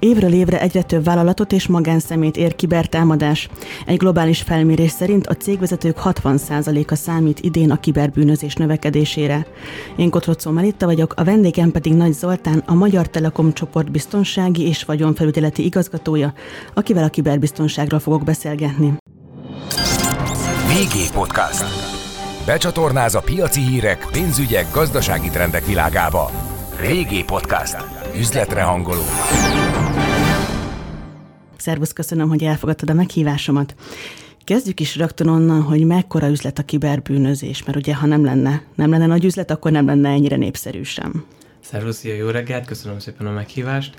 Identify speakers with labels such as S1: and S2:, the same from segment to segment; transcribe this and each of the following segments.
S1: Évről évre egyre több vállalatot és magánszemét ér kibertámadás. Egy globális felmérés szerint a cégvezetők 60%-a számít idén a kiberbűnözés növekedésére. Én Kotrocó Melitta vagyok, a vendégem pedig Nagy Zoltán, a Magyar Telekom csoport biztonsági és vagyonfelügyeleti igazgatója, akivel a kiberbiztonságról fogok beszélgetni.
S2: VG Podcast. Becsatornáz a piaci hírek, pénzügyek, gazdasági trendek világába. VG Podcast. Üzletre hangoló.
S1: Szervusz, köszönöm, hogy elfogadtad a meghívásomat. Kezdjük is rögtön onnan, hogy mekkora üzlet a kiberbűnözés, mert ugye ha nem lenne, nem lenne nagy üzlet, akkor nem lenne ennyire népszerű sem.
S3: Szervusz, jó reggelt, köszönöm szépen a meghívást.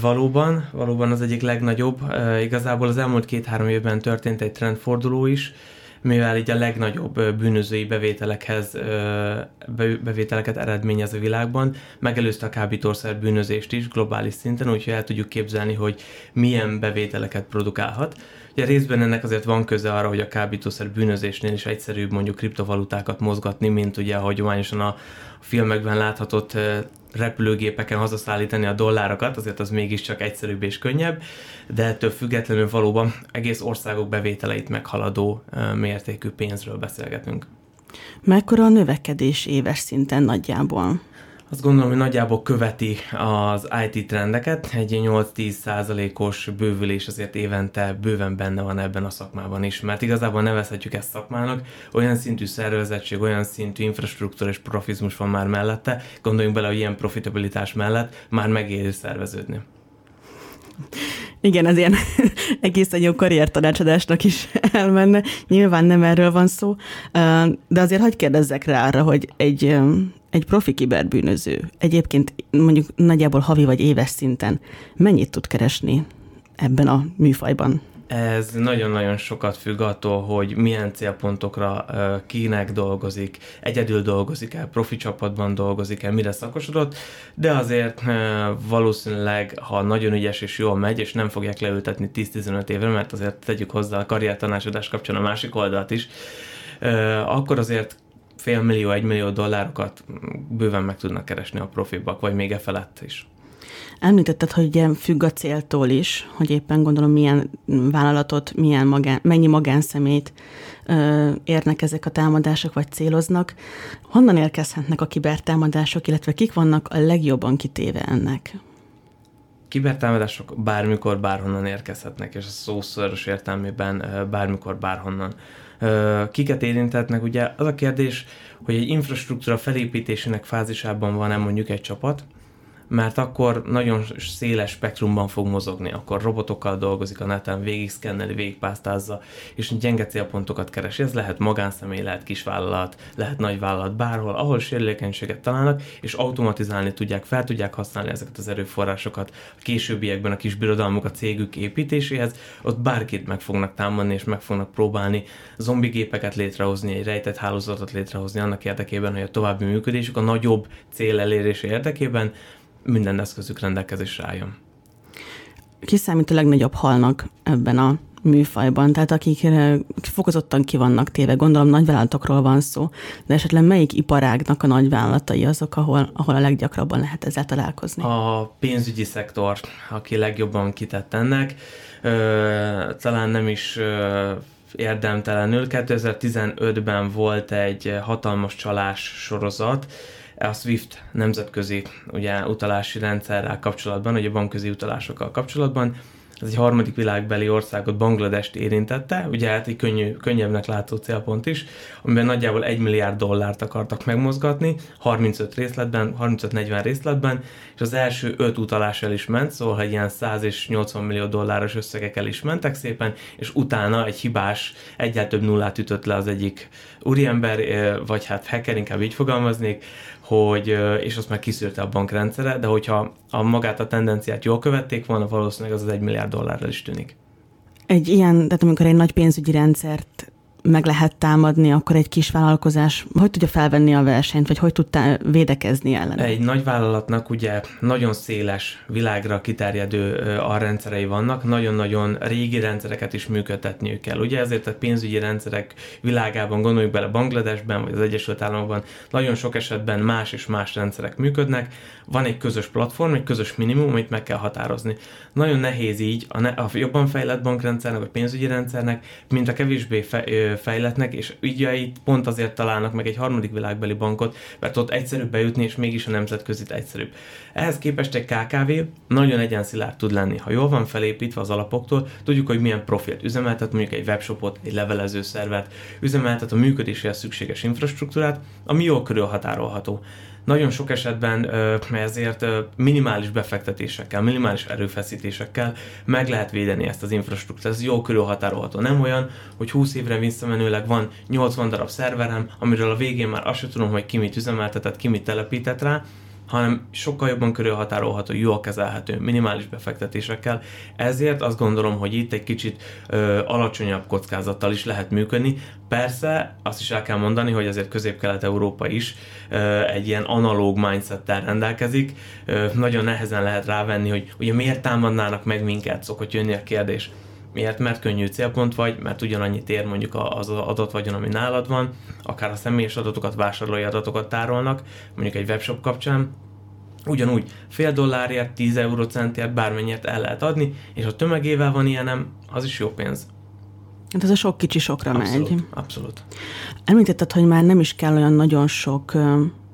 S3: Valóban, valóban az egyik legnagyobb. Igazából az elmúlt két-három évben történt egy trendforduló is, mivel így a legnagyobb bűnözői bevételekhez bevételeket eredményez a világban, megelőzte a kábítószer bűnözést is globális szinten, úgyhogy el tudjuk képzelni, hogy milyen bevételeket produkálhat. Ugye részben ennek azért van köze arra, hogy a kábítószer bűnözésnél is egyszerűbb mondjuk kriptovalutákat mozgatni, mint ugye hagyományosan a filmekben láthatott repülőgépeken hazaszállítani a dollárokat, azért az mégiscsak egyszerűbb és könnyebb, de ettől függetlenül valóban egész országok bevételeit meghaladó mértékű pénzről beszélgetünk.
S1: Mekkora a növekedés éves szinten nagyjából?
S3: Azt gondolom, hogy nagyjából követi az IT trendeket. Egy 8-10 százalékos bővülés azért évente bőven benne van ebben a szakmában is, mert igazából nevezhetjük ezt szakmának, olyan szintű szervezettség, olyan szintű infrastruktúra és profizmus van már mellette, gondoljunk bele, hogy ilyen profitabilitás mellett már megéri szerveződni.
S1: Igen, ez ilyen egészen jó karriertanácsadásnak is elmenne. Nyilván nem erről van szó, de azért hagyd kérdezzek rá arra, hogy egy, egy profi kiberbűnöző egyébként mondjuk nagyjából havi vagy éves szinten mennyit tud keresni ebben a műfajban?
S3: Ez nagyon-nagyon sokat függ attól, hogy milyen célpontokra kinek dolgozik, egyedül dolgozik el, profi csapatban dolgozik el, mire szakosodott, de azért valószínűleg, ha nagyon ügyes és jól megy, és nem fogják leültetni 10-15 évre, mert azért tegyük hozzá a karriertanácsadás kapcsán a másik oldalt is, akkor azért fél millió, egy millió dollárokat bőven meg tudnak keresni a profibak, vagy még e felett is.
S1: Említetted, hogy ugye függ a céltól is, hogy éppen gondolom milyen vállalatot, milyen magán, mennyi magánszemélyt ö, érnek ezek a támadások, vagy céloznak. Honnan érkezhetnek a kibertámadások, illetve kik vannak a legjobban kitéve ennek?
S3: Kibertámadások bármikor, bárhonnan érkezhetnek, és a szószoros értelmében bármikor, bárhonnan. Kiket érintetnek? Ugye az a kérdés, hogy egy infrastruktúra felépítésének fázisában van-e mondjuk egy csapat, mert akkor nagyon széles spektrumban fog mozogni, akkor robotokkal dolgozik a neten, végig szkenneli, végigpásztázza, és gyenge célpontokat keresi. Ez lehet magánszemély, lehet kisvállalat, lehet nagyvállalat, bárhol, ahol sérülékenységet találnak, és automatizálni tudják, fel tudják használni ezeket az erőforrásokat a későbbiekben a kis birodalmuk a cégük építéséhez, ott bárkit meg fognak támadni, és meg fognak próbálni zombigépeket létrehozni, egy rejtett hálózatot létrehozni annak érdekében, hogy a további működésük a nagyobb cél elérése érdekében minden eszközük rendelkezésre álljon.
S1: Ki számít a legnagyobb halnak ebben a műfajban, tehát akik fokozottan ki vannak téve, gondolom nagyvállalatokról van szó, de esetleg melyik iparágnak a nagyvállalatai azok, ahol, ahol a leggyakrabban lehet ezzel találkozni?
S3: A pénzügyi szektor, aki legjobban kitett ennek, ö, talán nem is ö, érdemtelenül. 2015-ben volt egy hatalmas csalás sorozat, a SWIFT nemzetközi ugye, utalási rendszerrel kapcsolatban, ugye bankközi utalásokkal kapcsolatban, ez egy harmadik világbeli országot, Bangladest érintette, ugye hát egy könnyű, könnyebbnek látszó célpont is, amiben nagyjából 1 milliárd dollárt akartak megmozgatni, 35 részletben, 35-40 részletben, és az első 5 utalás el is ment, szóval egy ilyen 100 és 80 millió dolláros összegek el is mentek szépen, és utána egy hibás, egyáltalán több nullát ütött le az egyik úriember, vagy hát hacker, inkább így fogalmaznék, hogy, és azt már kiszűrte a bankrendszere, de hogyha a magát a tendenciát jól követték volna, valószínűleg az az egy milliárd dollárral is tűnik.
S1: Egy ilyen, tehát amikor egy nagy pénzügyi rendszert meg lehet támadni, akkor egy kis vállalkozás hogy tudja felvenni a versenyt, vagy hogy tudta védekezni ellen?
S3: Egy nagy vállalatnak ugye nagyon széles világra kiterjedő a rendszerei vannak, nagyon-nagyon régi rendszereket is működtetniük kell. Ugye ezért a pénzügyi rendszerek világában, gondoljuk bele Bangladesben, vagy az Egyesült Államokban, nagyon sok esetben más és más rendszerek működnek. Van egy közös platform, egy közös minimum, amit meg kell határozni. Nagyon nehéz így a, ne, a jobban fejlett bankrendszernek, vagy pénzügyi rendszernek, mint a kevésbé fejletnek, és ügyeit pont azért találnak meg egy harmadik világbeli bankot, mert ott egyszerűbb bejutni, és mégis a nemzetközit egyszerűbb. Ehhez képest egy KKV nagyon egyenszilárd tud lenni. Ha jól van felépítve az alapoktól, tudjuk, hogy milyen profilt üzemeltet, mondjuk egy webshopot, egy levelező szervet, üzemeltet a működéséhez szükséges infrastruktúrát, ami jól körülhatárolható nagyon sok esetben ezért minimális befektetésekkel, minimális erőfeszítésekkel meg lehet védeni ezt az infrastruktúrát. Ez jó körülhatárolható. Nem olyan, hogy 20 évre visszamenőleg van 80 darab szerverem, amiről a végén már azt sem tudom, hogy ki mit üzemeltetett, ki mit telepített rá, hanem sokkal jobban körülhatárolható, jól kezelhető, minimális befektetésekkel. Ezért azt gondolom, hogy itt egy kicsit ö, alacsonyabb kockázattal is lehet működni. Persze azt is el kell mondani, hogy azért Közép-Kelet-Európa is ö, egy ilyen analóg mindsettel rendelkezik. Ö, nagyon nehezen lehet rávenni, hogy ugye miért támadnának meg minket, szokott jönni a kérdés. Miért? Mert könnyű célpont vagy, mert ugyanannyit ér mondjuk az adott vagyon, ami nálad van, akár a személyes adatokat, vásárlói adatokat tárolnak, mondjuk egy webshop kapcsán, ugyanúgy fél dollárért, 10 eurocentért bármennyit el lehet adni, és ha tömegével van ilyenem, az is jó pénz.
S1: Hát ez a sok kicsi sokra
S3: abszolút,
S1: megy.
S3: Abszolút.
S1: Említetted, hogy már nem is kell olyan nagyon sok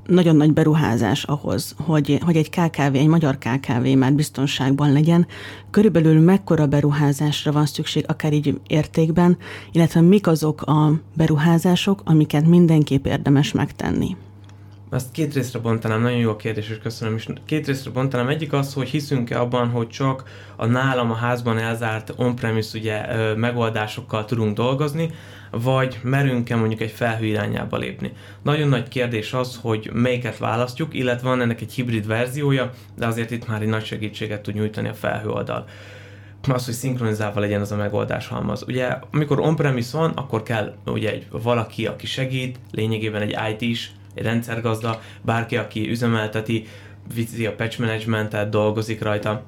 S1: nagyon nagy beruházás ahhoz, hogy, hogy egy KKV, egy magyar KKV már biztonságban legyen. Körülbelül mekkora beruházásra van szükség, akár így értékben, illetve mik azok a beruházások, amiket mindenképp érdemes megtenni?
S3: Ezt két részre bontanám, nagyon jó a kérdés, és köszönöm is. Két részre bontanám. Egyik az, hogy hiszünk-e abban, hogy csak a nálam a házban elzárt on-premise ugye, megoldásokkal tudunk dolgozni, vagy merünk-e mondjuk egy felhő irányába lépni. Nagyon nagy kérdés az, hogy melyiket választjuk, illetve van ennek egy hibrid verziója, de azért itt már egy nagy segítséget tud nyújtani a felhő oldal az, hogy szinkronizálva legyen az a megoldás halmaz. Ugye, amikor on-premise van, akkor kell ugye egy valaki, aki segít, lényegében egy IT is, egy rendszergazda, bárki, aki üzemelteti, viszi a patch managementet, dolgozik rajta,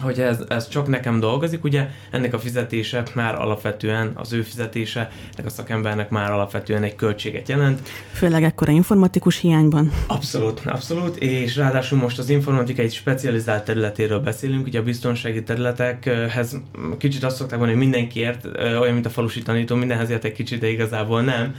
S3: hogy ez, ez csak nekem dolgozik, ugye ennek a fizetése már alapvetően, az ő fizetése, ennek a szakembernek már alapvetően egy költséget jelent.
S1: Főleg ekkora informatikus hiányban.
S3: Abszolút, abszolút, és ráadásul most az informatika egy specializált területéről beszélünk, ugye a biztonsági területekhez kicsit azt szokták mondani, hogy mindenkiért, olyan, mint a falusi tanító, mindenhez ért egy kicsit, de igazából nem.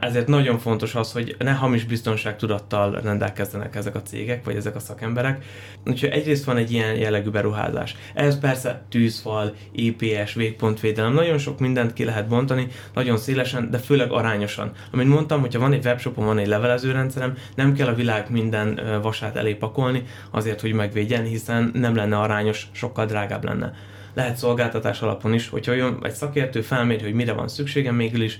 S3: Ezért nagyon fontos az, hogy ne hamis biztonságtudattal rendelkezzenek ezek a cégek, vagy ezek a szakemberek. Úgyhogy egyrészt van egy ilyen jellegű beruházás. Ez persze tűzfal, IPS, végpontvédelem, nagyon sok mindent ki lehet bontani, nagyon szélesen, de főleg arányosan. Amint mondtam, hogyha van egy webshopom, van egy levelező rendszerem, nem kell a világ minden vasát elé pakolni azért, hogy megvédjen, hiszen nem lenne arányos, sokkal drágább lenne lehet szolgáltatás alapon is, hogyha jön egy szakértő felméri, hogy mire van szükségem, mégis is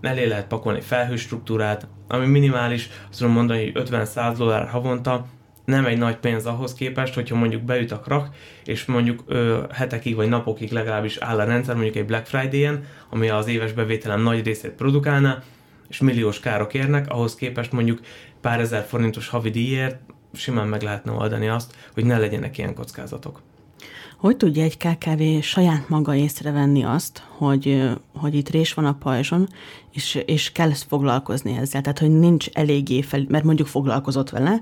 S3: elé lehet pakolni felhőstruktúrát, ami minimális, azt tudom mondani, hogy 50-100 dollár havonta, nem egy nagy pénz ahhoz képest, hogyha mondjuk beüt a krak, és mondjuk ö, hetekig vagy napokig legalábbis áll a rendszer, mondjuk egy Black Friday-en, ami az éves bevételem nagy részét produkálná, és milliós károk érnek, ahhoz képest mondjuk pár ezer forintos havi díjért simán meg lehetne oldani azt, hogy ne legyenek ilyen kockázatok.
S1: Hogy tudja egy KKV saját maga észrevenni azt, hogy, hogy itt rés van a pajzson, és, és kell foglalkozni ezzel? Tehát, hogy nincs eléggé fel, mert mondjuk foglalkozott vele,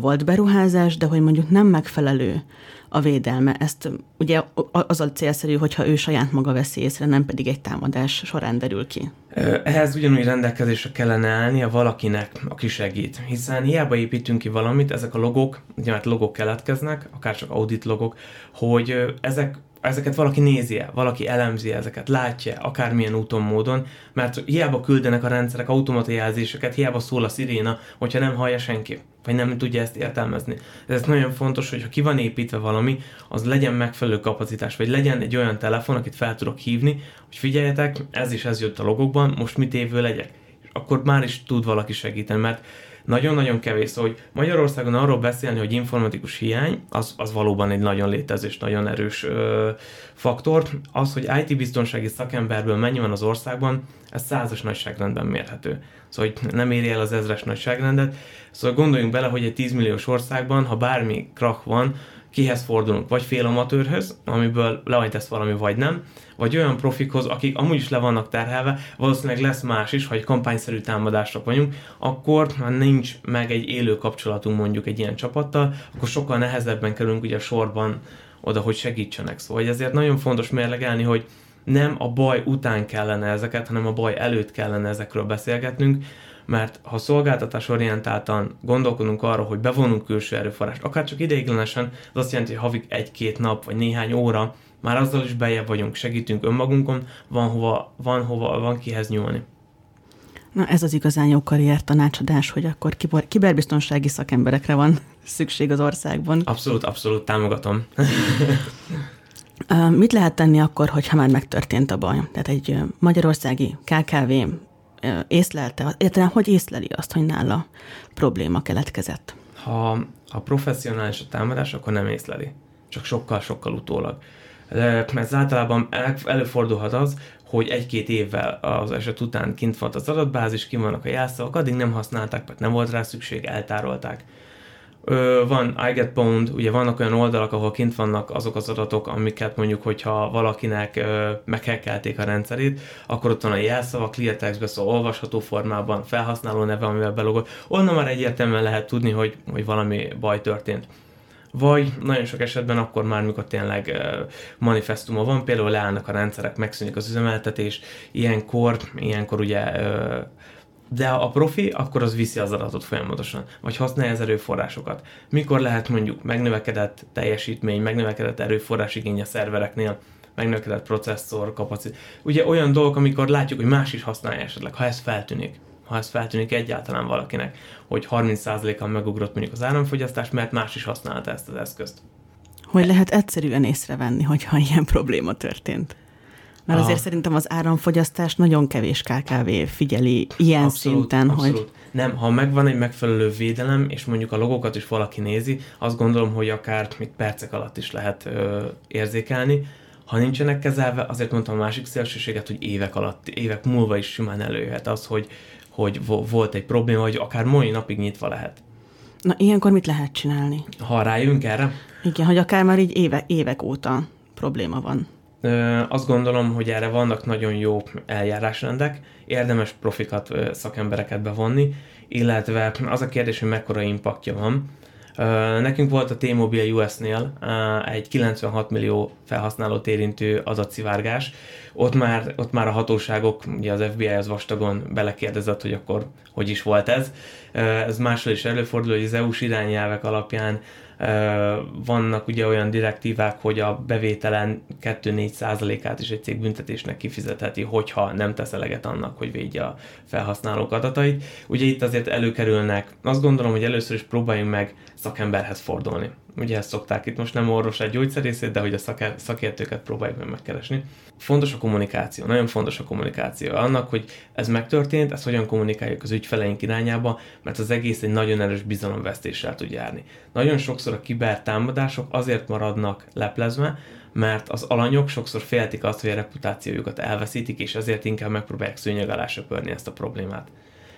S1: volt beruházás, de hogy mondjuk nem megfelelő a védelme. Ezt ugye az a célszerű, hogyha ő saját maga veszi észre, nem pedig egy támadás során derül ki.
S3: Ehhez ugyanúgy rendelkezésre kellene állnia valakinek, aki segít. Hiszen hiába építünk ki valamit, ezek a logok, ugye mert logok keletkeznek, akár csak audit logok, hogy ezek ezeket valaki nézi valaki elemzi ezeket, látja akármilyen úton, módon, mert hiába küldenek a rendszerek automata jelzéseket, hiába szól a sziréna, hogyha nem hallja senki, vagy nem tudja ezt értelmezni. Ez nagyon fontos, hogy ha ki van építve valami, az legyen megfelelő kapacitás, vagy legyen egy olyan telefon, akit fel tudok hívni, hogy figyeljetek, ez is ez jött a logokban, most mit évő legyek. És akkor már is tud valaki segíteni, mert nagyon-nagyon kevés. Szóval, hogy Magyarországon arról beszélni, hogy informatikus hiány, az, az valóban egy nagyon létező és nagyon erős ö, faktor. Az, hogy IT-biztonsági szakemberből mennyi van az országban, ez százas nagyságrendben mérhető. Szóval, hogy nem éri el az ezres nagyságrendet. Szóval gondoljunk bele, hogy egy 10 milliós országban, ha bármi krach van, kihez fordulunk? Vagy félamatőrhöz, amiből lehajtesz valami, vagy nem, vagy olyan profikhoz, akik amúgy is le vannak terhelve, valószínűleg lesz más is, ha egy kampányszerű támadásra vagyunk, akkor ha nincs meg egy élő kapcsolatunk mondjuk egy ilyen csapattal, akkor sokkal nehezebben kerülünk ugye a sorban oda, hogy segítsenek. Szóval ezért nagyon fontos mérlegelni, hogy nem a baj után kellene ezeket, hanem a baj előtt kellene ezekről beszélgetnünk, mert ha szolgáltatás orientáltan gondolkodunk arra, hogy bevonunk külső erőforrást, akár csak ideiglenesen, az azt jelenti, hogy havik egy-két nap vagy néhány óra, már azzal is bejebb vagyunk, segítünk önmagunkon, van hova, van hova, van kihez nyúlni.
S1: Na ez az igazán jó karrier tanácsadás, hogy akkor kiberbiztonsági szakemberekre van szükség az országban.
S3: Abszolút, abszolút támogatom.
S1: Mit lehet tenni akkor, hogyha már megtörtént a baj? Tehát egy magyarországi KKV észlelte, értelem, hogy észleli azt, hogy nála probléma keletkezett?
S3: Ha, ha professzionális a támadás, akkor nem észleli. Csak sokkal-sokkal utólag. Mert ez általában előfordulhat az, hogy egy-két évvel az eset után kint volt az adatbázis, ki vannak a jelszavak, addig nem használták, mert nem volt rá szükség, eltárolták van iGetPwned, ugye vannak olyan oldalak, ahol kint vannak azok az adatok, amiket mondjuk, hogyha valakinek meghekkelték a rendszerét, akkor ott van a jelszava, clear textbe, szóval olvasható formában, felhasználó neve, amivel belogol. Onnan már egyértelműen lehet tudni, hogy, hogy valami baj történt. Vagy nagyon sok esetben akkor már, mikor tényleg manifestuma van, például leállnak a rendszerek, megszűnik az üzemeltetés, ilyenkor, ilyenkor ugye de ha a profi, akkor az viszi az adatot folyamatosan, vagy használja az erőforrásokat. Mikor lehet mondjuk megnövekedett teljesítmény, megnövekedett erőforrás igény a szervereknél, megnövekedett processzor, kapacitás. Ugye olyan dolgok, amikor látjuk, hogy más is használja esetleg, ha ez feltűnik ha ez feltűnik egyáltalán valakinek, hogy 30%-kal megugrott mondjuk az áramfogyasztás, mert más is használta ezt az eszközt.
S1: Hogy lehet egyszerűen észrevenni, hogyha ilyen probléma történt? Mert azért szerintem az áramfogyasztás nagyon kevés KKV figyeli ilyen abszolút, szinten, abszolút. hogy...
S3: Nem, ha megvan egy megfelelő védelem, és mondjuk a logokat is valaki nézi, azt gondolom, hogy akár még percek alatt is lehet ö, érzékelni. Ha nincsenek kezelve, azért mondtam a másik szélsőséget, hogy évek alatt, évek múlva is simán előjöhet az, hogy, hogy volt egy probléma, hogy akár mai napig nyitva lehet.
S1: Na, ilyenkor mit lehet csinálni?
S3: Ha rájönk erre?
S1: Igen, hogy akár már így éve, évek óta probléma van.
S3: Azt gondolom, hogy erre vannak nagyon jó eljárásrendek, érdemes profikat, szakembereket bevonni, illetve az a kérdés, hogy mekkora impaktja van. Nekünk volt a T-Mobile US-nél egy 96 millió felhasználót érintő adatszivárgás. Ott már, ott már a hatóságok, ugye az FBI az vastagon belekérdezett, hogy akkor hogy is volt ez. Ez máshol is előfordul, hogy az EU-s irányelvek alapján vannak ugye olyan direktívák, hogy a bevételen 2-4 százalékát is egy cég büntetésnek kifizetheti, hogyha nem tesz eleget annak, hogy védje a felhasználók adatait. Ugye itt azért előkerülnek, azt gondolom, hogy először is próbáljunk meg szakemberhez fordulni ugye ezt szokták itt most nem orvos egy gyógyszerészét, de hogy a szakértőket próbáljuk meg megkeresni. Fontos a kommunikáció, nagyon fontos a kommunikáció. Annak, hogy ez megtörtént, ezt hogyan kommunikáljuk az ügyfeleink irányába, mert az egész egy nagyon erős bizalomvesztéssel tud járni. Nagyon sokszor a kibertámadások azért maradnak leplezve, mert az alanyok sokszor féltik azt, hogy a reputációjukat elveszítik, és ezért inkább megpróbálják szőnyeg alá söpörni ezt a problémát.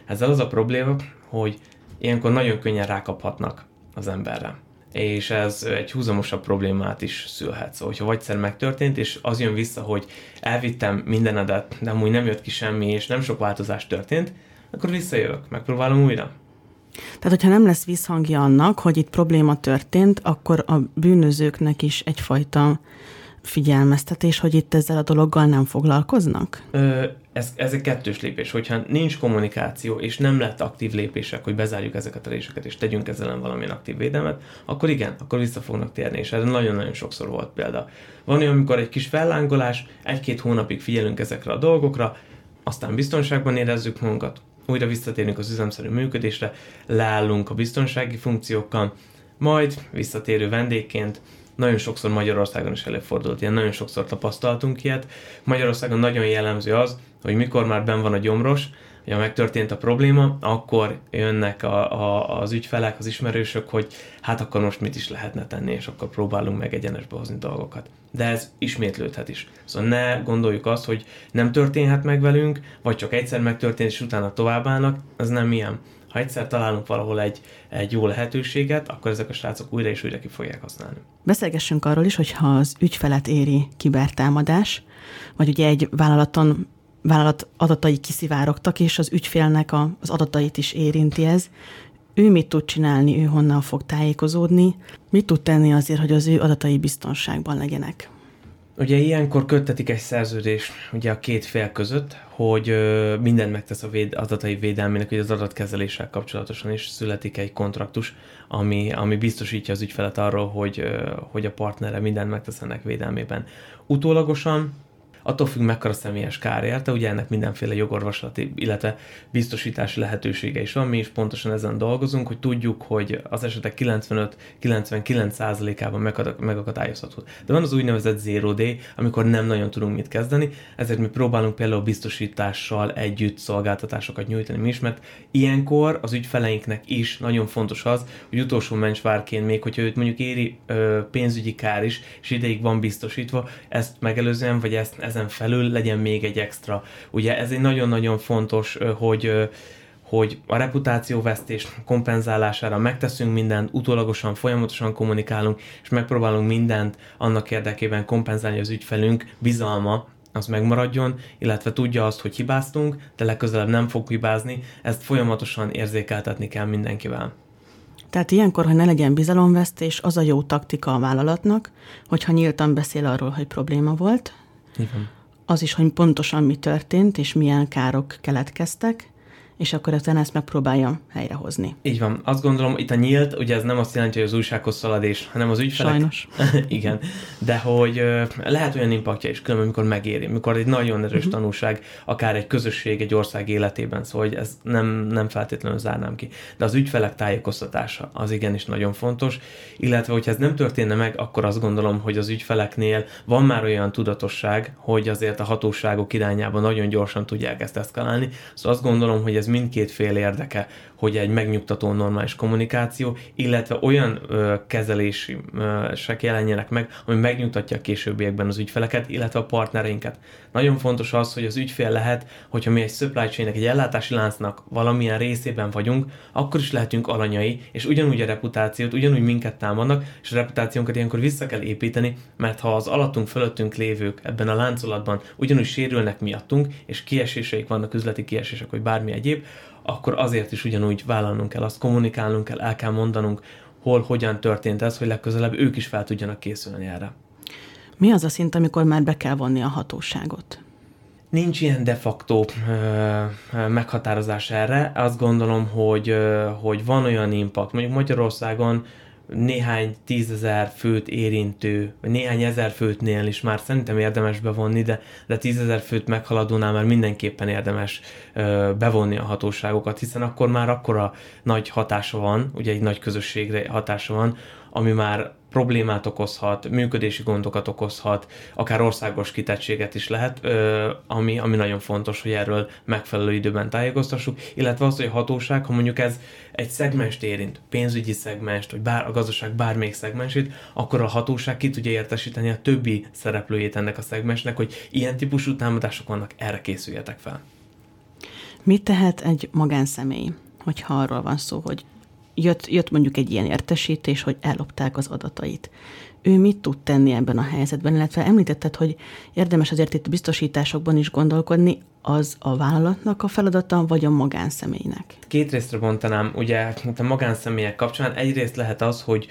S3: Ezzel az a probléma, hogy ilyenkor nagyon könnyen rákaphatnak az emberre és ez egy húzamosabb problémát is szülhet. Szóval, hogyha egyszer megtörtént, és az jön vissza, hogy elvittem mindenedet, de amúgy nem jött ki semmi, és nem sok változás történt, akkor visszajövök, megpróbálom újra.
S1: Tehát, hogyha nem lesz visszhangja annak, hogy itt probléma történt, akkor a bűnözőknek is egyfajta figyelmeztetés, hogy itt ezzel a dologgal nem foglalkoznak?
S3: Ö, ez, ez egy kettős lépés. Hogyha nincs kommunikáció, és nem lett aktív lépések, hogy bezárjuk ezeket a réseket, és tegyünk ezzel valamilyen aktív védelmet, akkor igen, akkor vissza fognak térni, és ez nagyon-nagyon sokszor volt példa. Van olyan, amikor egy kis fellángolás, egy-két hónapig figyelünk ezekre a dolgokra, aztán biztonságban érezzük magunkat, újra visszatérünk az üzemszerű működésre, leállunk a biztonsági funkciókkal, majd visszatérő vendégként nagyon sokszor Magyarországon is előfordult, ilyen nagyon sokszor tapasztaltunk ilyet. Magyarországon nagyon jellemző az, hogy mikor már ben van a gyomros, ha megtörtént a probléma, akkor jönnek a, a, az ügyfelek, az ismerősök, hogy hát akkor most mit is lehetne tenni, és akkor próbálunk meg egyenesbe hozni dolgokat. De ez ismétlődhet is. Szóval ne gondoljuk azt, hogy nem történhet meg velünk, vagy csak egyszer megtörtént, és utána továbbállnak, ez nem ilyen. Ha egyszer találunk valahol egy, egy jó lehetőséget, akkor ezek a srácok újra és újra ki fogják használni.
S1: Beszélgessünk arról is, hogy ha az ügyfelet éri kibertámadás, vagy ugye egy vállalaton vállalat adatai kiszivárogtak, és az ügyfélnek a, az adatait is érinti ez. Ő mit tud csinálni, ő honnan fog tájékozódni, mit tud tenni azért, hogy az ő adatai biztonságban legyenek?
S3: Ugye ilyenkor köttetik egy szerződés ugye a két fél között, hogy ö, mindent megtesz a véd, adatai védelmének, hogy az adatkezeléssel kapcsolatosan is születik egy kontraktus, ami, ami biztosítja az ügyfelet arról, hogy, hogy a partnere mindent megtesz ennek védelmében. Utólagosan attól függ mekkora személyes kár érte, ugye ennek mindenféle jogorvoslati, illetve biztosítási lehetősége is van, mi is pontosan ezen dolgozunk, hogy tudjuk, hogy az esetek 95-99%-ában megakadályozható. De van az úgynevezett zero day, amikor nem nagyon tudunk mit kezdeni, ezért mi próbálunk például biztosítással együtt szolgáltatásokat nyújtani. Mi is, mert ilyenkor az ügyfeleinknek is nagyon fontos az, hogy utolsó mencsvárként még, hogyha őt mondjuk éri ö, pénzügyi kár is, és ideig van biztosítva, ezt megelőzően, vagy ezt ezen felül legyen még egy extra. Ugye ez egy nagyon-nagyon fontos, hogy hogy a reputációvesztés kompenzálására megteszünk mindent, utólagosan, folyamatosan kommunikálunk, és megpróbálunk mindent annak érdekében kompenzálni az ügyfelünk bizalma, az megmaradjon, illetve tudja azt, hogy hibáztunk, de legközelebb nem fog hibázni, ezt folyamatosan érzékeltetni kell mindenkivel.
S1: Tehát ilyenkor, hogy ne legyen bizalomvesztés, az a jó taktika a vállalatnak, hogyha nyíltan beszél arról, hogy probléma volt, igen. Az is, hogy pontosan mi történt, és milyen károk keletkeztek, és akkor utána ezt megpróbálja helyrehozni.
S3: Így van. Azt gondolom, itt a nyílt, ugye ez nem azt jelenti, hogy az újsághoz szaladés, hanem az ügyfelek.
S1: Sajnos.
S3: Igen. De hogy lehet olyan impaktja is, különben, amikor megéri, mikor egy nagyon erős uh-huh. tanulság, akár egy közösség, egy ország életében, szóval hogy ez nem, nem feltétlenül zárnám ki. De az ügyfelek tájékoztatása az igenis nagyon fontos, illetve hogyha ez nem történne meg, akkor azt gondolom, hogy az ügyfeleknél van már olyan tudatosság, hogy azért a hatóságok irányába nagyon gyorsan tudják ezt eszkalálni. Szóval azt gondolom, hogy ez mindkét fél érdeke, hogy egy megnyugtató normális kommunikáció, illetve olyan ö, kezelések jelenjenek meg, ami megnyugtatja a későbbiekben az ügyfeleket, illetve a partnereinket. Nagyon fontos az, hogy az ügyfél lehet, hogyha mi egy supply chain egy ellátási láncnak valamilyen részében vagyunk, akkor is lehetünk alanyai, és ugyanúgy a reputációt, ugyanúgy minket támadnak, és a reputációnkat ilyenkor vissza kell építeni, mert ha az alattunk, fölöttünk lévők ebben a láncolatban ugyanúgy sérülnek miattunk, és kieséseik vannak, üzleti kiesések, vagy bármi egyéb, akkor azért is ugyanúgy vállalnunk kell, azt kommunikálnunk kell, el kell mondanunk, hol, hogyan történt ez, hogy legközelebb ők is fel tudjanak készülni erre.
S1: Mi az a szint, amikor már be kell vonni a hatóságot?
S3: Nincs ilyen de facto ö, meghatározás erre. Azt gondolom, hogy, ö, hogy van olyan impact. Mondjuk Magyarországon néhány tízezer főt érintő, vagy néhány ezer főtnél is már szerintem érdemes bevonni, de, de tízezer főt meghaladónál már mindenképpen érdemes ö, bevonni a hatóságokat, hiszen akkor már akkora nagy hatása van, ugye egy nagy közösségre hatása van, ami már problémát okozhat, működési gondokat okozhat, akár országos kitettséget is lehet, ami, ami nagyon fontos, hogy erről megfelelő időben tájékoztassuk, illetve az, hogy a hatóság, ha mondjuk ez egy szegmest érint, pénzügyi szegmest, vagy bár, a gazdaság bármelyik szegmensét, akkor a hatóság ki tudja értesíteni a többi szereplőjét ennek a szegmensnek, hogy ilyen típusú támadások vannak, erre készüljetek fel.
S1: Mit tehet egy magánszemély, hogyha arról van szó, hogy jött, jött mondjuk egy ilyen értesítés, hogy ellopták az adatait. Ő mit tud tenni ebben a helyzetben, illetve említetted, hogy érdemes azért itt biztosításokban is gondolkodni, az a vállalatnak a feladata, vagy a magánszemélynek?
S3: Két részre bontanám, ugye a magánszemélyek kapcsán egyrészt lehet az, hogy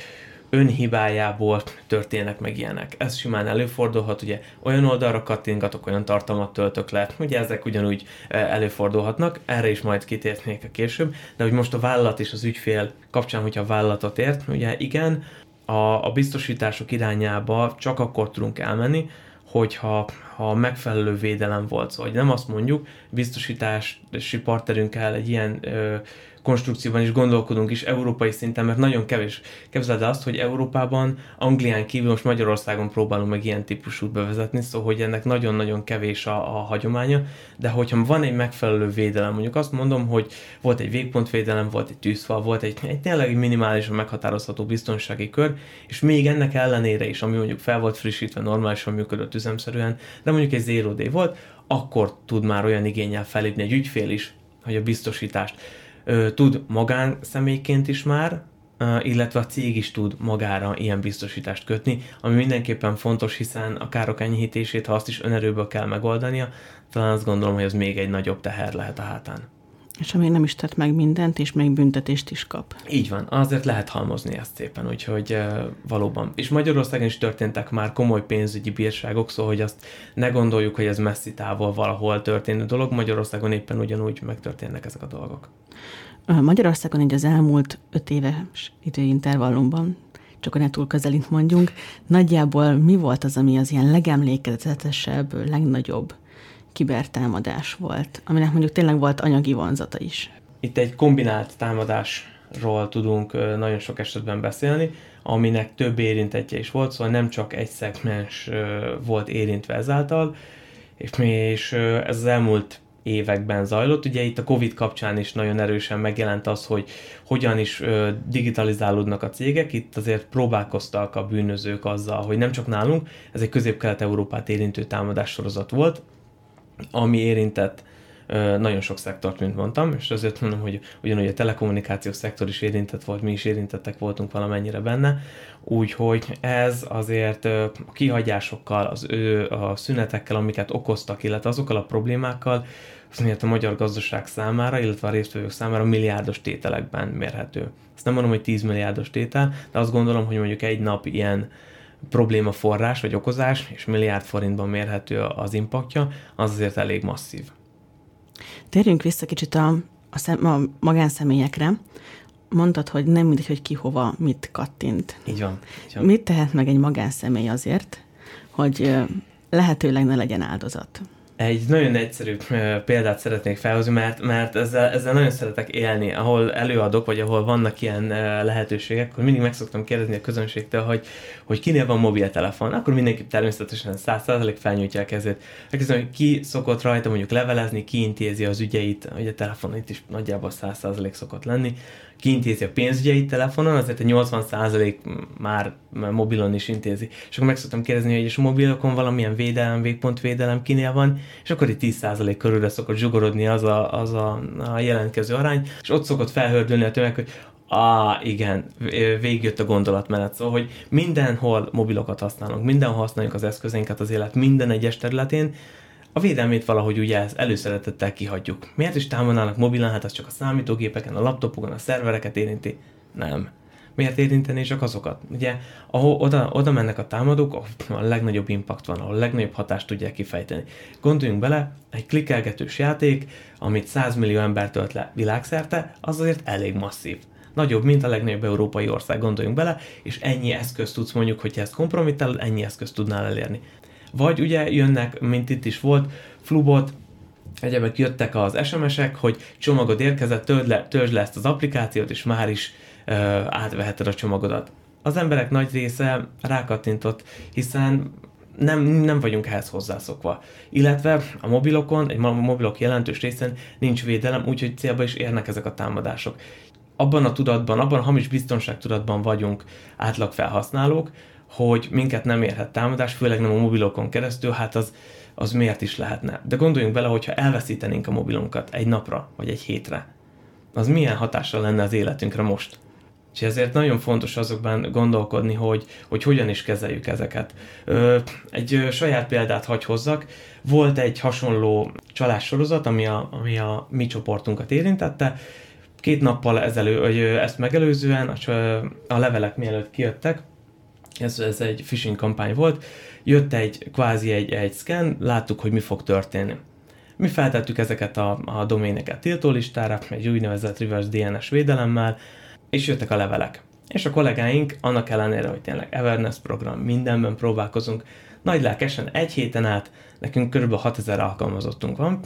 S3: önhibájából történnek meg ilyenek. Ez simán előfordulhat, ugye olyan oldalra kattingatok, olyan tartalmat töltök le, ugye ezek ugyanúgy e, előfordulhatnak, erre is majd kitérnék a később, de hogy most a vállalat és az ügyfél kapcsán, hogyha a vállalatot ért, ugye igen, a, a biztosítások irányába csak akkor tudunk elmenni, hogyha ha megfelelő védelem volt. Szóval hogy nem azt mondjuk, biztosítási partnerünkkel egy ilyen ö, konstrukcióban is gondolkodunk is európai szinten, mert nagyon kevés. Képzeld azt, hogy Európában, Anglián kívül most Magyarországon próbálunk meg ilyen típusút bevezetni, szóval hogy ennek nagyon-nagyon kevés a, a hagyománya, de hogyha van egy megfelelő védelem, mondjuk azt mondom, hogy volt egy végpontvédelem, volt egy tűzfal, volt egy, egy tényleg minimálisan meghatározható biztonsági kör, és még ennek ellenére is, ami mondjuk fel volt frissítve, normálisan működött üzemszerűen, de mondjuk egy zero day volt, akkor tud már olyan igényel felépni egy ügyfél is, hogy a biztosítást tud magánszemélyként is már, illetve a cég is tud magára ilyen biztosítást kötni, ami mindenképpen fontos, hiszen a károk enyhítését, ha azt is önerőből kell megoldania, talán azt gondolom, hogy ez még egy nagyobb teher lehet a hátán.
S1: És amíg nem is tett meg mindent, és még büntetést is kap.
S3: Így van, azért lehet halmozni ezt szépen, úgyhogy uh, valóban. És Magyarországon is történtek már komoly pénzügyi bírságok, szóval hogy azt ne gondoljuk, hogy ez messzi távol valahol történő dolog, Magyarországon éppen ugyanúgy megtörténnek ezek a dolgok.
S1: Magyarországon így az elmúlt öt éves időintervallumban, csak a ne túl közelint mondjunk, nagyjából mi volt az, ami az ilyen legemlékezetesebb, legnagyobb kibertámadás volt, aminek mondjuk tényleg volt anyagi vonzata is?
S3: Itt egy kombinált támadásról tudunk nagyon sok esetben beszélni, aminek több érintettje is volt, szóval nem csak egy szegmens volt érintve ezáltal, és ez az elmúlt években zajlott. Ugye itt a Covid kapcsán is nagyon erősen megjelent az, hogy hogyan is digitalizálódnak a cégek. Itt azért próbálkoztak a bűnözők azzal, hogy nem csak nálunk, ez egy közép-kelet-európát érintő támadás sorozat volt, ami érintett nagyon sok szektort, mint mondtam, és azért mondom, hogy ugyanúgy a telekommunikációs szektor is érintett volt, mi is érintettek voltunk valamennyire benne, úgyhogy ez azért a kihagyásokkal, az ő a szünetekkel, amiket okoztak, illetve azokkal a problémákkal, az miért a magyar gazdaság számára, illetve a résztvevők számára milliárdos tételekben mérhető. Ezt nem mondom, hogy 10 milliárdos tétel, de azt gondolom, hogy mondjuk egy nap ilyen probléma forrás vagy okozás, és milliárd forintban mérhető az impaktja, az azért elég masszív.
S1: Térjünk vissza kicsit a, a, szem, a magánszemélyekre. Mondtad, hogy nem mindegy, hogy ki hova mit kattint.
S3: Így van.
S1: Így van. Mit tehet meg egy magánszemély azért, hogy lehetőleg ne legyen áldozat?
S3: Egy nagyon egyszerű példát szeretnék felhozni, mert, mert ezzel, ezzel nagyon szeretek élni, ahol előadok, vagy ahol vannak ilyen lehetőségek, akkor mindig meg szoktam kérdezni a közönségtől, hogy, hogy kinél van mobiltelefon, akkor mindenki természetesen 100% felnyújtja a kezét. Megkérdezem, hogy ki szokott rajta mondjuk levelezni, ki intézi az ügyeit, ugye a telefon itt is nagyjából 100% szokott lenni, kiintézi a pénzügyeit telefonon, azért a 80% már mobilon is intézi. És akkor meg szoktam kérdezni, hogy a mobilokon valamilyen védelem, végpontvédelem kinél van, és akkor itt 10% körülre szokott zsugorodni az a, az a, a jelentkező arány, és ott szokott felhördülni a tömeg, hogy Á, igen, végigjött a gondolatmenet. Szóval, hogy mindenhol mobilokat használunk, mindenhol használjuk az eszközénket az élet minden egyes területén, a védelmét valahogy ugye előszeretettel kihagyjuk. Miért is támadnának mobilan, hát az csak a számítógépeken, a laptopokon, a szervereket érinti? Nem. Miért érinteni csak azokat? Ugye, ahol oda, oda mennek a támadók, ahol a legnagyobb impact van, ahol a legnagyobb hatást tudják kifejteni. Gondoljunk bele, egy klikkelgetős játék, amit 100 millió ember tölt le világszerte, az azért elég masszív nagyobb, mint a legnagyobb európai ország, gondoljunk bele, és ennyi eszközt tudsz mondjuk, hogyha ezt kompromittálod, ennyi eszközt tudnál elérni. Vagy ugye jönnek, mint itt is volt, Flubot, egyebek jöttek az SMS-ek, hogy csomagod érkezett, töld le, töltsd le ezt az applikációt, és már is uh, átveheted a csomagodat. Az emberek nagy része rákattintott, hiszen nem, nem vagyunk ehhez hozzászokva. Illetve a mobilokon, egy mobilok jelentős részen nincs védelem, úgyhogy célba is érnek ezek a támadások. Abban a tudatban, abban a hamis biztonságtudatban vagyunk átlag felhasználók, hogy minket nem érhet támadás, főleg nem a mobilokon keresztül, hát az, az miért is lehetne. De gondoljunk bele, hogyha elveszítenénk a mobilunkat egy napra, vagy egy hétre, az milyen hatással lenne az életünkre most? És ezért nagyon fontos azokban gondolkodni, hogy, hogy hogyan is kezeljük ezeket. Ö, egy ö, saját példát hagy hozzak. Volt egy hasonló csalássorozat, ami a, ami a mi csoportunkat érintette. Két nappal ezelő, hogy ezt megelőzően, a, a levelek mielőtt kijöttek, ez, ez egy phishing kampány volt, jött egy kvázi egy, egy scan, láttuk, hogy mi fog történni. Mi feltettük ezeket a, a doméneket tiltólistára, egy úgynevezett reverse DNS védelemmel, és jöttek a levelek. És a kollégáink annak ellenére, hogy tényleg Everness program, mindenben próbálkozunk, nagy lelkesen egy héten át nekünk kb. 6000 alkalmazottunk van,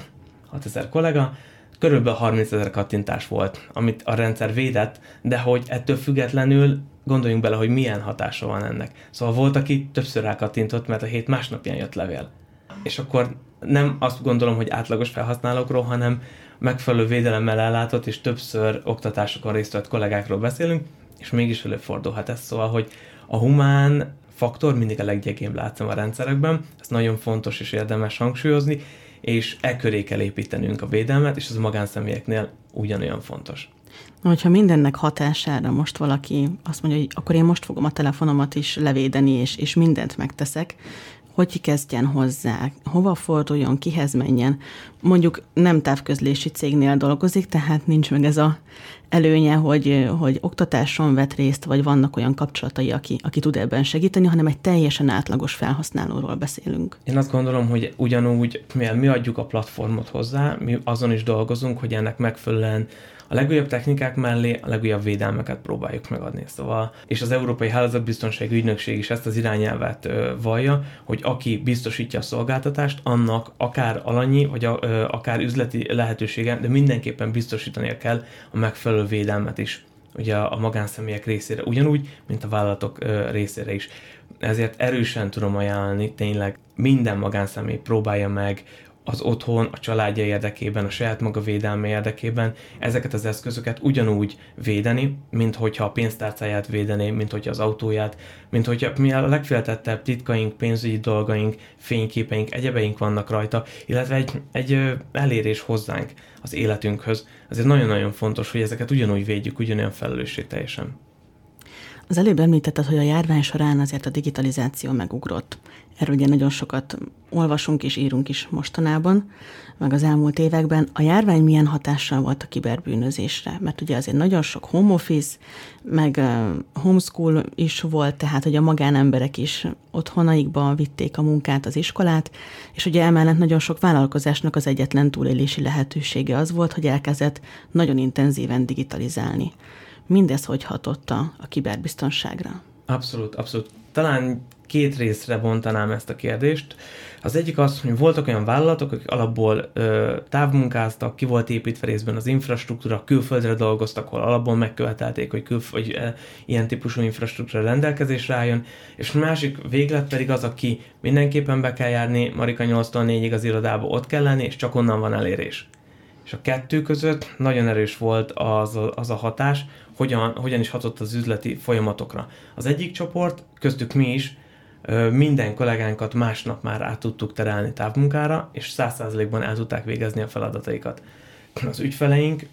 S3: 6000 kollega, körülbelül 30 ezer kattintás volt, amit a rendszer védett, de hogy ettől függetlenül gondoljunk bele, hogy milyen hatása van ennek. Szóval volt, aki többször rákattintott, mert a hét másnapján jött levél. És akkor nem azt gondolom, hogy átlagos felhasználókról, hanem megfelelő védelemmel ellátott és többször oktatásokon részt vett kollégákról beszélünk, és mégis előfordulhat ez. Szóval, hogy a humán faktor mindig a leggyengébb látszom a rendszerekben, ez nagyon fontos és érdemes hangsúlyozni, és e köré kell építenünk a védelmet, és ez a magánszemélyeknél ugyanolyan fontos.
S1: Hogyha mindennek hatására most valaki azt mondja, hogy akkor én most fogom a telefonomat is levédeni, és, és mindent megteszek, hogy kezdjen hozzá, hova forduljon, kihez menjen. Mondjuk nem távközlési cégnél dolgozik, tehát nincs meg ez a előnye, hogy, hogy oktatáson vett részt, vagy vannak olyan kapcsolatai, aki, aki tud ebben segíteni, hanem egy teljesen átlagos felhasználóról beszélünk.
S3: Én azt gondolom, hogy ugyanúgy, mivel mi adjuk a platformot hozzá, mi azon is dolgozunk, hogy ennek megfelelően a legújabb technikák mellé a legújabb védelmeket próbáljuk megadni. Szóval, és az Európai Hálózatbiztonsági Ügynökség is ezt az irányelvet ö, vallja, hogy aki biztosítja a szolgáltatást, annak akár alanyi, vagy a, ö, akár üzleti lehetősége, de mindenképpen biztosítania kell a megfelelő védelmet is ugye a magánszemélyek részére, ugyanúgy, mint a vállalatok részére is. Ezért erősen tudom ajánlani, tényleg minden magánszemély próbálja meg az otthon, a családja érdekében, a saját maga védelme érdekében ezeket az eszközöket ugyanúgy védeni, mint hogyha a pénztárcáját védené, mint hogyha az autóját, mint hogyha mi a legféltettebb titkaink, pénzügyi dolgaink, fényképeink, egyebeink vannak rajta, illetve egy, egy elérés hozzánk az életünkhöz. Azért nagyon-nagyon fontos, hogy ezeket ugyanúgy védjük, ugyanolyan felelősségteljesen.
S1: Az előbb említetted, hogy a járvány során azért a digitalizáció megugrott. Erről ugye nagyon sokat olvasunk és írunk is mostanában, meg az elmúlt években. A járvány milyen hatással volt a kiberbűnözésre? Mert ugye azért nagyon sok home office, meg homeschool is volt, tehát hogy a magánemberek is otthonaikba vitték a munkát, az iskolát, és ugye emellett nagyon sok vállalkozásnak az egyetlen túlélési lehetősége az volt, hogy elkezdett nagyon intenzíven digitalizálni. Mindez hogy hatott a, a kiberbiztonságra?
S3: Abszolút, abszolút. Talán két részre bontanám ezt a kérdést. Az egyik az, hogy voltak olyan vállalatok, akik alapból ö, távmunkáztak, ki volt építve részben az infrastruktúra, külföldre dolgoztak, hol alapból megkövetelték, hogy, külf- hogy e, ilyen típusú infrastruktúra rendelkezésre álljon, és másik véglet pedig az, aki mindenképpen be kell járni Marika 8-tól 4-ig az irodába, ott kell lenni, és csak onnan van elérés. És a kettő között nagyon erős volt az az a hatás, hogyan, hogyan is hatott az üzleti folyamatokra. Az egyik csoport, köztük mi is, minden kollégánkat másnap már át tudtuk terelni távmunkára, és 100%-ban el tudták végezni a feladataikat. Az ügyfeleink,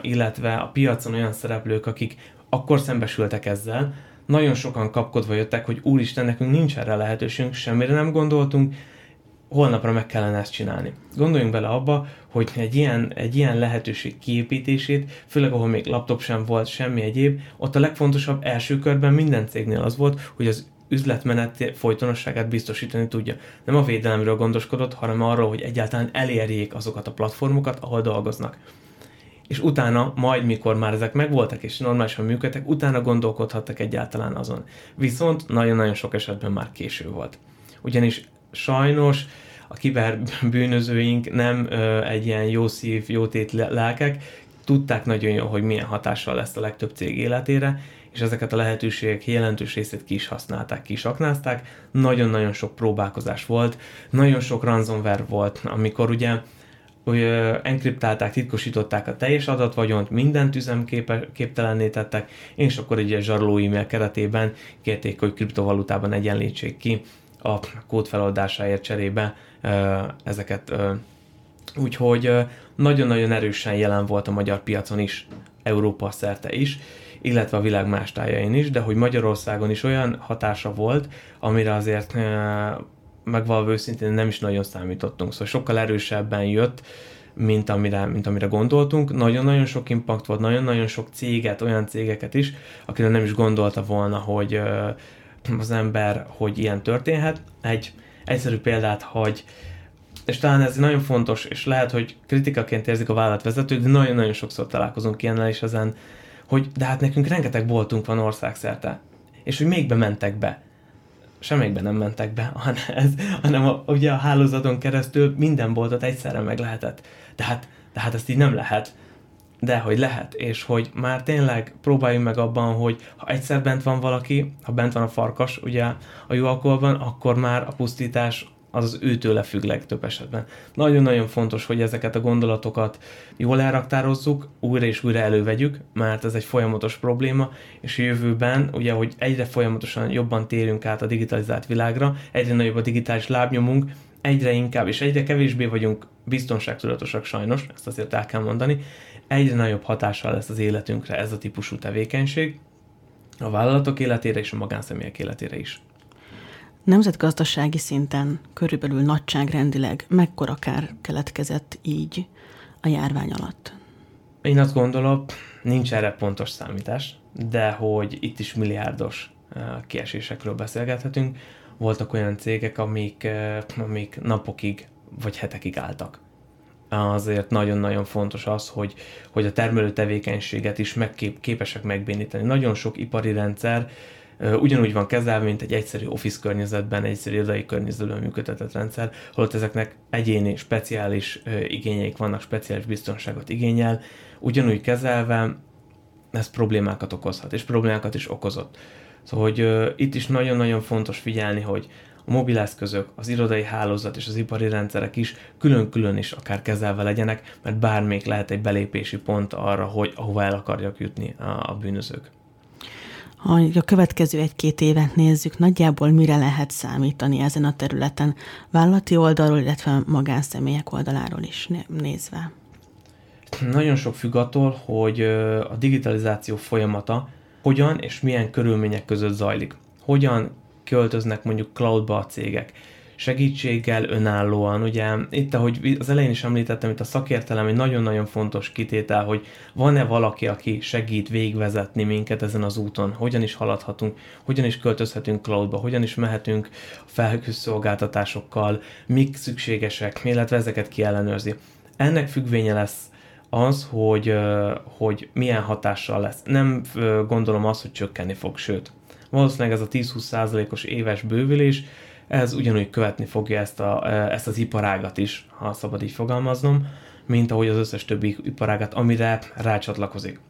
S3: illetve a piacon olyan szereplők, akik akkor szembesültek ezzel, nagyon sokan kapkodva jöttek, hogy úristen, nekünk nincs erre lehetőségünk, semmire nem gondoltunk, holnapra meg kellene ezt csinálni. Gondoljunk bele abba, hogy egy ilyen, egy ilyen lehetőség kiépítését, főleg ahol még laptop sem volt, semmi egyéb, ott a legfontosabb első körben minden cégnél az volt, hogy az üzletmenet folytonosságát biztosítani tudja. Nem a védelemről gondoskodott, hanem arról, hogy egyáltalán elérjék azokat a platformokat, ahol dolgoznak. És utána, majd mikor már ezek megvoltak és normálisan működtek, utána gondolkodhattak egyáltalán azon. Viszont nagyon-nagyon sok esetben már késő volt. Ugyanis sajnos a kiberbűnözőink nem ö, egy ilyen jó szív, jó tét lelkek, tudták nagyon jól, hogy milyen hatással lesz a legtöbb cég életére, és ezeket a lehetőségek jelentős részét ki is használták, ki is aknázták. Nagyon-nagyon sok próbálkozás volt, nagyon sok ransomware volt, amikor ugye hogy enkriptálták, titkosították a teljes adatvagyont, mindent üzemképtelenné tettek, és akkor egy zsaroló e-mail keretében kérték, hogy kriptovalutában egyenlítsék ki a kód feloldásáért cserébe ezeket. Úgyhogy nagyon-nagyon erősen jelen volt a magyar piacon is, Európa szerte is, illetve a világ más tájain is, de hogy Magyarországon is olyan hatása volt, amire azért megvalva őszintén nem is nagyon számítottunk. Szóval sokkal erősebben jött, mint amire, mint amire gondoltunk. Nagyon-nagyon sok impact volt, nagyon-nagyon sok céget, olyan cégeket is, akire nem is gondolta volna, hogy az ember, hogy ilyen történhet. Egy egyszerű példát, hogy és talán ez nagyon fontos, és lehet, hogy kritikaként érzik a vállalatvezetők, de nagyon-nagyon sokszor találkozunk ilyennel, és ezen hogy de hát nekünk rengeteg boltunk van országszerte, és hogy még bementek be. Semmelyikben nem mentek be, hanem, ez, hanem a, ugye a hálózaton keresztül minden boltot egyszerre meg lehetett. De hát, de hát ezt így nem lehet de hogy lehet, és hogy már tényleg próbáljunk meg abban, hogy ha egyszer bent van valaki, ha bent van a farkas, ugye a jó alkoholban, akkor már a pusztítás az az őtőle függ legtöbb esetben. Nagyon-nagyon fontos, hogy ezeket a gondolatokat jól elraktározzuk, újra és újra elővegyük, mert ez egy folyamatos probléma, és a jövőben, ugye, hogy egyre folyamatosan jobban térünk át a digitalizált világra, egyre nagyobb a digitális lábnyomunk, egyre inkább, és egyre kevésbé vagyunk biztonságtudatosak sajnos, ezt azért el kell mondani, egyre nagyobb hatással lesz az életünkre ez a típusú tevékenység, a vállalatok életére és a magánszemélyek életére is.
S1: Nemzetgazdasági szinten körülbelül nagyságrendileg mekkora kár keletkezett így a járvány alatt?
S3: Én azt gondolom, nincs erre pontos számítás, de hogy itt is milliárdos kiesésekről beszélgethetünk. Voltak olyan cégek, amik, amik napokig vagy hetekig álltak azért nagyon-nagyon fontos az, hogy, hogy a termelő tevékenységet is megkép, képesek megbénítani. Nagyon sok ipari rendszer ugyanúgy van kezelve, mint egy egyszerű office környezetben, egy egyszerű irodai környezetben működtetett rendszer, holott ezeknek egyéni, speciális igényeik vannak, speciális biztonságot igényel, ugyanúgy kezelve ez problémákat okozhat, és problémákat is okozott. Szóval, hogy itt is nagyon-nagyon fontos figyelni, hogy a mobileszközök, az irodai hálózat és az ipari rendszerek is külön-külön is akár kezelve legyenek, mert bármelyik lehet egy belépési pont arra, hogy ahova el akarjak jutni a, bűnözők.
S1: Ha a következő egy-két évet nézzük, nagyjából mire lehet számítani ezen a területen, vállalati oldalról, illetve magánszemélyek oldaláról is nézve?
S3: Nagyon sok függ attól, hogy a digitalizáció folyamata hogyan és milyen körülmények között zajlik. Hogyan költöznek mondjuk cloudba a cégek segítséggel önállóan. Ugye itt, ahogy az elején is említettem, itt a szakértelem egy nagyon-nagyon fontos kitétel, hogy van-e valaki, aki segít végvezetni minket ezen az úton, hogyan is haladhatunk, hogyan is költözhetünk cloudba, hogyan is mehetünk felhőszolgáltatásokkal, mik szükségesek, illetve ezeket ki ellenőrzi. Ennek függvénye lesz az, hogy, hogy milyen hatással lesz. Nem gondolom azt, hogy csökkenni fog, sőt, valószínűleg ez a 10-20 százalékos éves bővülés, ez ugyanúgy követni fogja ezt, a, ezt az iparágat is, ha szabad így fogalmaznom, mint ahogy az összes többi iparágat, amire rácsatlakozik.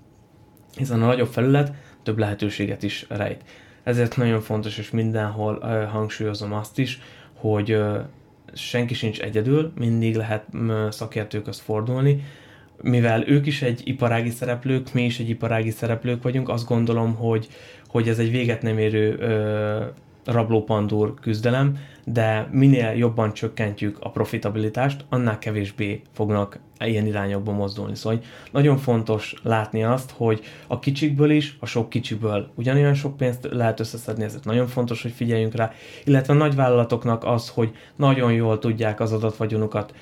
S3: Hiszen a nagyobb felület több lehetőséget is rejt. Ezért nagyon fontos, és mindenhol uh, hangsúlyozom azt is, hogy uh, senki sincs egyedül, mindig lehet uh, szakértőköz fordulni, mivel ők is egy iparági szereplők, mi is egy iparági szereplők vagyunk, azt gondolom, hogy, hogy ez egy véget nem érő rablópandúr küzdelem, de minél jobban csökkentjük a profitabilitást, annál kevésbé fognak ilyen irányokba mozdulni. Szóval nagyon fontos látni azt, hogy a kicsikből is, a sok kicsiből ugyanolyan sok pénzt lehet összeszedni, ezért nagyon fontos, hogy figyeljünk rá, illetve a nagyvállalatoknak az, hogy nagyon jól tudják az adatvagyonukat,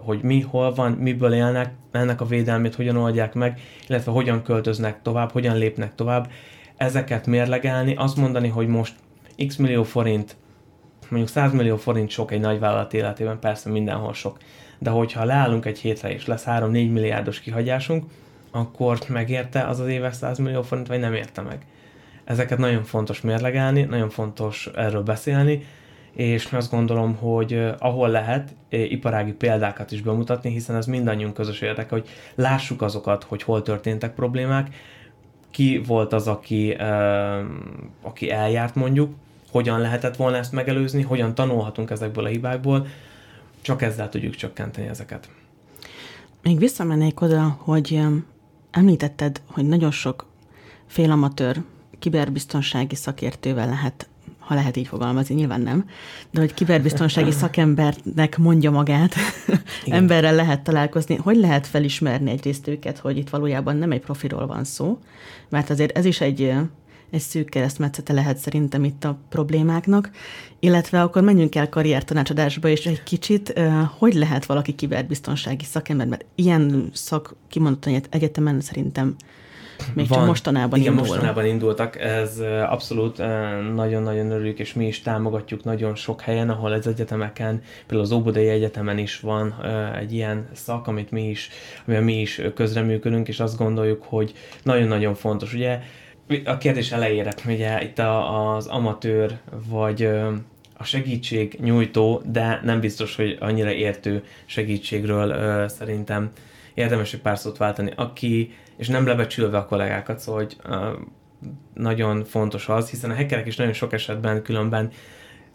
S3: hogy mi, hol van, miből élnek, ennek a védelmét hogyan oldják meg, illetve hogyan költöznek tovább, hogyan lépnek tovább, ezeket mérlegelni, azt mondani, hogy most x millió forint, mondjuk 100 millió forint sok egy nagy vállalat életében, persze mindenhol sok, de hogyha leállunk egy hétre és lesz 3-4 milliárdos kihagyásunk, akkor megérte az az éves 100 millió forint, vagy nem érte meg. Ezeket nagyon fontos mérlegelni, nagyon fontos erről beszélni, és azt gondolom, hogy ahol lehet, iparági példákat is bemutatni, hiszen ez mindannyiunk közös érdeke, hogy lássuk azokat, hogy hol történtek problémák, ki volt az, aki, aki eljárt mondjuk, hogyan lehetett volna ezt megelőzni, hogyan tanulhatunk ezekből a hibákból, csak ezzel tudjuk csökkenteni ezeket.
S1: Még visszamennék oda, hogy említetted, hogy nagyon sok félamatőr kiberbiztonsági szakértővel lehet, ha lehet így fogalmazni, nyilván nem, de hogy kiberbiztonsági szakembernek mondja magát, emberrel lehet találkozni. Hogy lehet felismerni egyrészt őket, hogy itt valójában nem egy profiról van szó, mert azért ez is egy egy szűk keresztmetszete lehet szerintem itt a problémáknak, illetve akkor menjünk el karriertanácsadásba, és egy kicsit, hogy lehet valaki kiberbiztonsági szakember, mert ilyen szak kimondottan egyetemen szerintem Még van, csak mostanában
S3: igen,
S1: indul.
S3: mostanában indultak. Ez abszolút nagyon-nagyon örüljük, és mi is támogatjuk nagyon sok helyen, ahol az egyetemeken, például az Óbudai Egyetemen is van egy ilyen szak, amit mi is, amivel mi is közreműködünk, és azt gondoljuk, hogy nagyon-nagyon fontos. Ugye a kérdés elejére, ugye itt az amatőr, vagy a segítség nyújtó, de nem biztos, hogy annyira értő segítségről ö, szerintem érdemes egy pár szót váltani, aki, és nem lebecsülve a kollégákat, szóval hogy ö, nagyon fontos az, hiszen a hackerek is nagyon sok esetben különben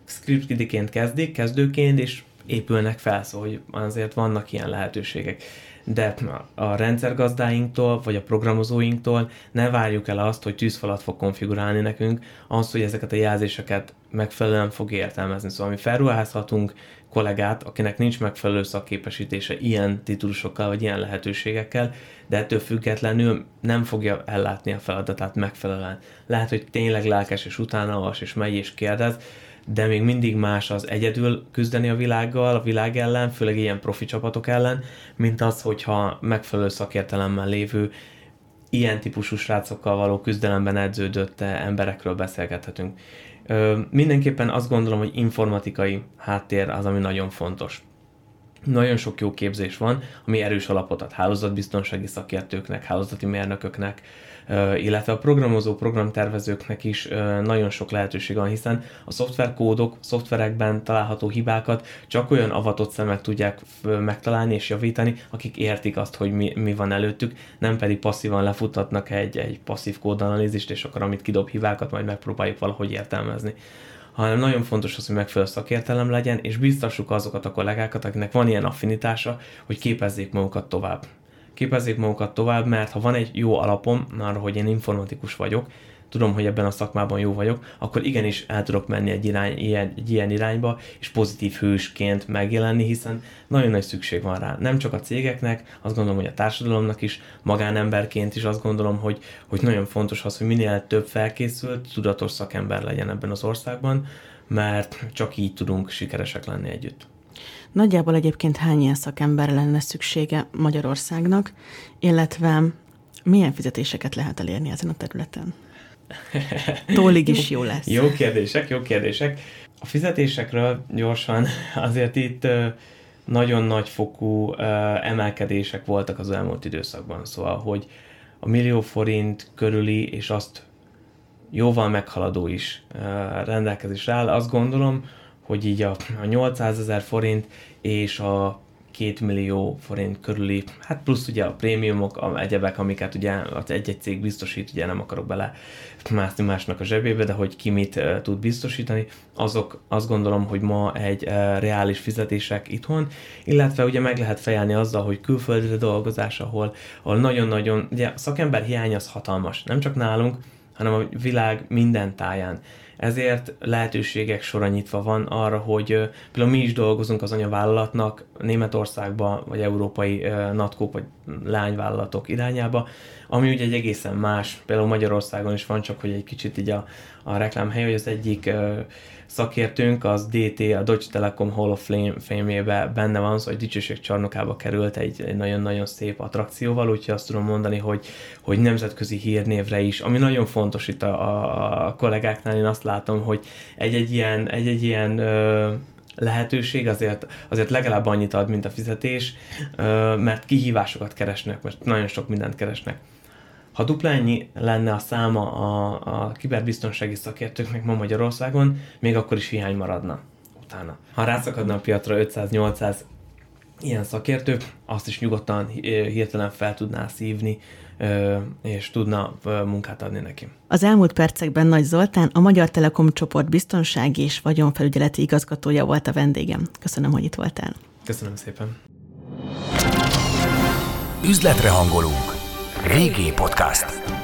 S3: script kezdik, kezdőként, és épülnek fel, szóval hogy azért vannak ilyen lehetőségek de a rendszergazdáinktól, vagy a programozóinktól ne várjuk el azt, hogy tűzfalat fog konfigurálni nekünk, az, hogy ezeket a jelzéseket megfelelően fog értelmezni. Szóval mi felruházhatunk kollégát, akinek nincs megfelelő szakképesítése ilyen titulusokkal, vagy ilyen lehetőségekkel, de ettől függetlenül nem fogja ellátni a feladatát megfelelően. Lehet, hogy tényleg lelkes és utána és megy és kérdez, de még mindig más az egyedül küzdeni a világgal, a világ ellen, főleg ilyen profi csapatok ellen, mint az, hogyha megfelelő szakértelemmel lévő ilyen típusú srácokkal való küzdelemben edződött emberekről beszélgethetünk. Ö, mindenképpen azt gondolom, hogy informatikai háttér az, ami nagyon fontos. Nagyon sok jó képzés van, ami erős alapot ad hálózatbiztonsági szakértőknek, hálózati mérnököknek, illetve a programozó programtervezőknek is nagyon sok lehetőség van, hiszen a szoftverkódok, szoftverekben található hibákat csak olyan avatott szemek tudják megtalálni és javítani, akik értik azt, hogy mi, mi van előttük, nem pedig passzívan lefutatnak egy, egy passzív kódanalízist, és akkor amit kidob hibákat, majd megpróbáljuk valahogy értelmezni. Hanem nagyon fontos az, hogy megfelelő szakértelem legyen, és biztassuk azokat a kollégákat, akinek van ilyen affinitása, hogy képezzék magukat tovább képezzék magukat tovább, mert ha van egy jó alapom, arra, hogy én informatikus vagyok, tudom, hogy ebben a szakmában jó vagyok, akkor igenis el tudok menni egy, irány, ilyen, egy ilyen irányba, és pozitív hősként megjelenni, hiszen nagyon nagy szükség van rá. Nem csak a cégeknek, azt gondolom, hogy a társadalomnak is, magánemberként is azt gondolom, hogy, hogy nagyon fontos az, hogy minél több felkészült, tudatos szakember legyen ebben az országban, mert csak így tudunk sikeresek lenni együtt.
S1: Nagyjából egyébként hány ilyen szakember lenne szüksége Magyarországnak, illetve milyen fizetéseket lehet elérni ezen a területen? Tólig is jó lesz.
S3: jó kérdések, jó kérdések. A fizetésekről gyorsan azért itt nagyon nagy fokú emelkedések voltak az elmúlt időszakban, szóval, hogy a millió forint körüli, és azt jóval meghaladó is rendelkezésre áll. Azt gondolom, hogy így a, a 800 ezer forint és a 2 millió forint körüli, hát plusz ugye a prémiumok, a egyebek, amiket ugye egy-egy cég biztosít, ugye nem akarok bele mászni másnak a zsebébe, de hogy ki mit uh, tud biztosítani, azok azt gondolom, hogy ma egy uh, reális fizetések itthon, illetve ugye meg lehet fejelni azzal, hogy külföldre dolgozás, ahol, ahol nagyon-nagyon, ugye a szakember hiány az hatalmas, nem csak nálunk, hanem a világ minden táján ezért lehetőségek sora nyitva van arra, hogy például mi is dolgozunk az anyavállalatnak Németországba, vagy európai natkók, vagy lányvállalatok irányába, ami ugye egy egészen más, például Magyarországon is van, csak hogy egy kicsit így a, a reklámhely, hogy az egyik szakértőnk, az DT, a Deutsche Telekom Hall of Fame-ébe benne van, szóval egy dicsőség csarnokába került egy, egy nagyon-nagyon szép attrakcióval, úgyhogy azt tudom mondani, hogy, hogy nemzetközi hírnévre is, ami nagyon fontos itt a, a, kollégáknál, én azt látom, hogy egy-egy ilyen, egy-egy ilyen ö, lehetőség azért, azért legalább annyit ad, mint a fizetés, ö, mert kihívásokat keresnek, mert nagyon sok mindent keresnek. Ha dupla ennyi lenne a száma a, a kiberbiztonsági szakértőknek ma Magyarországon, még akkor is hiány maradna utána. Ha rászakadna a piatra 500-800 ilyen szakértő, azt is nyugodtan hirtelen fel tudná szívni, és tudna munkát adni neki.
S1: Az elmúlt percekben Nagy Zoltán, a Magyar Telekom csoport biztonsági és vagyonfelügyeleti igazgatója volt a vendégem. Köszönöm, hogy itt voltál.
S3: Köszönöm szépen.
S2: Üzletre hangolunk. VG Podcast.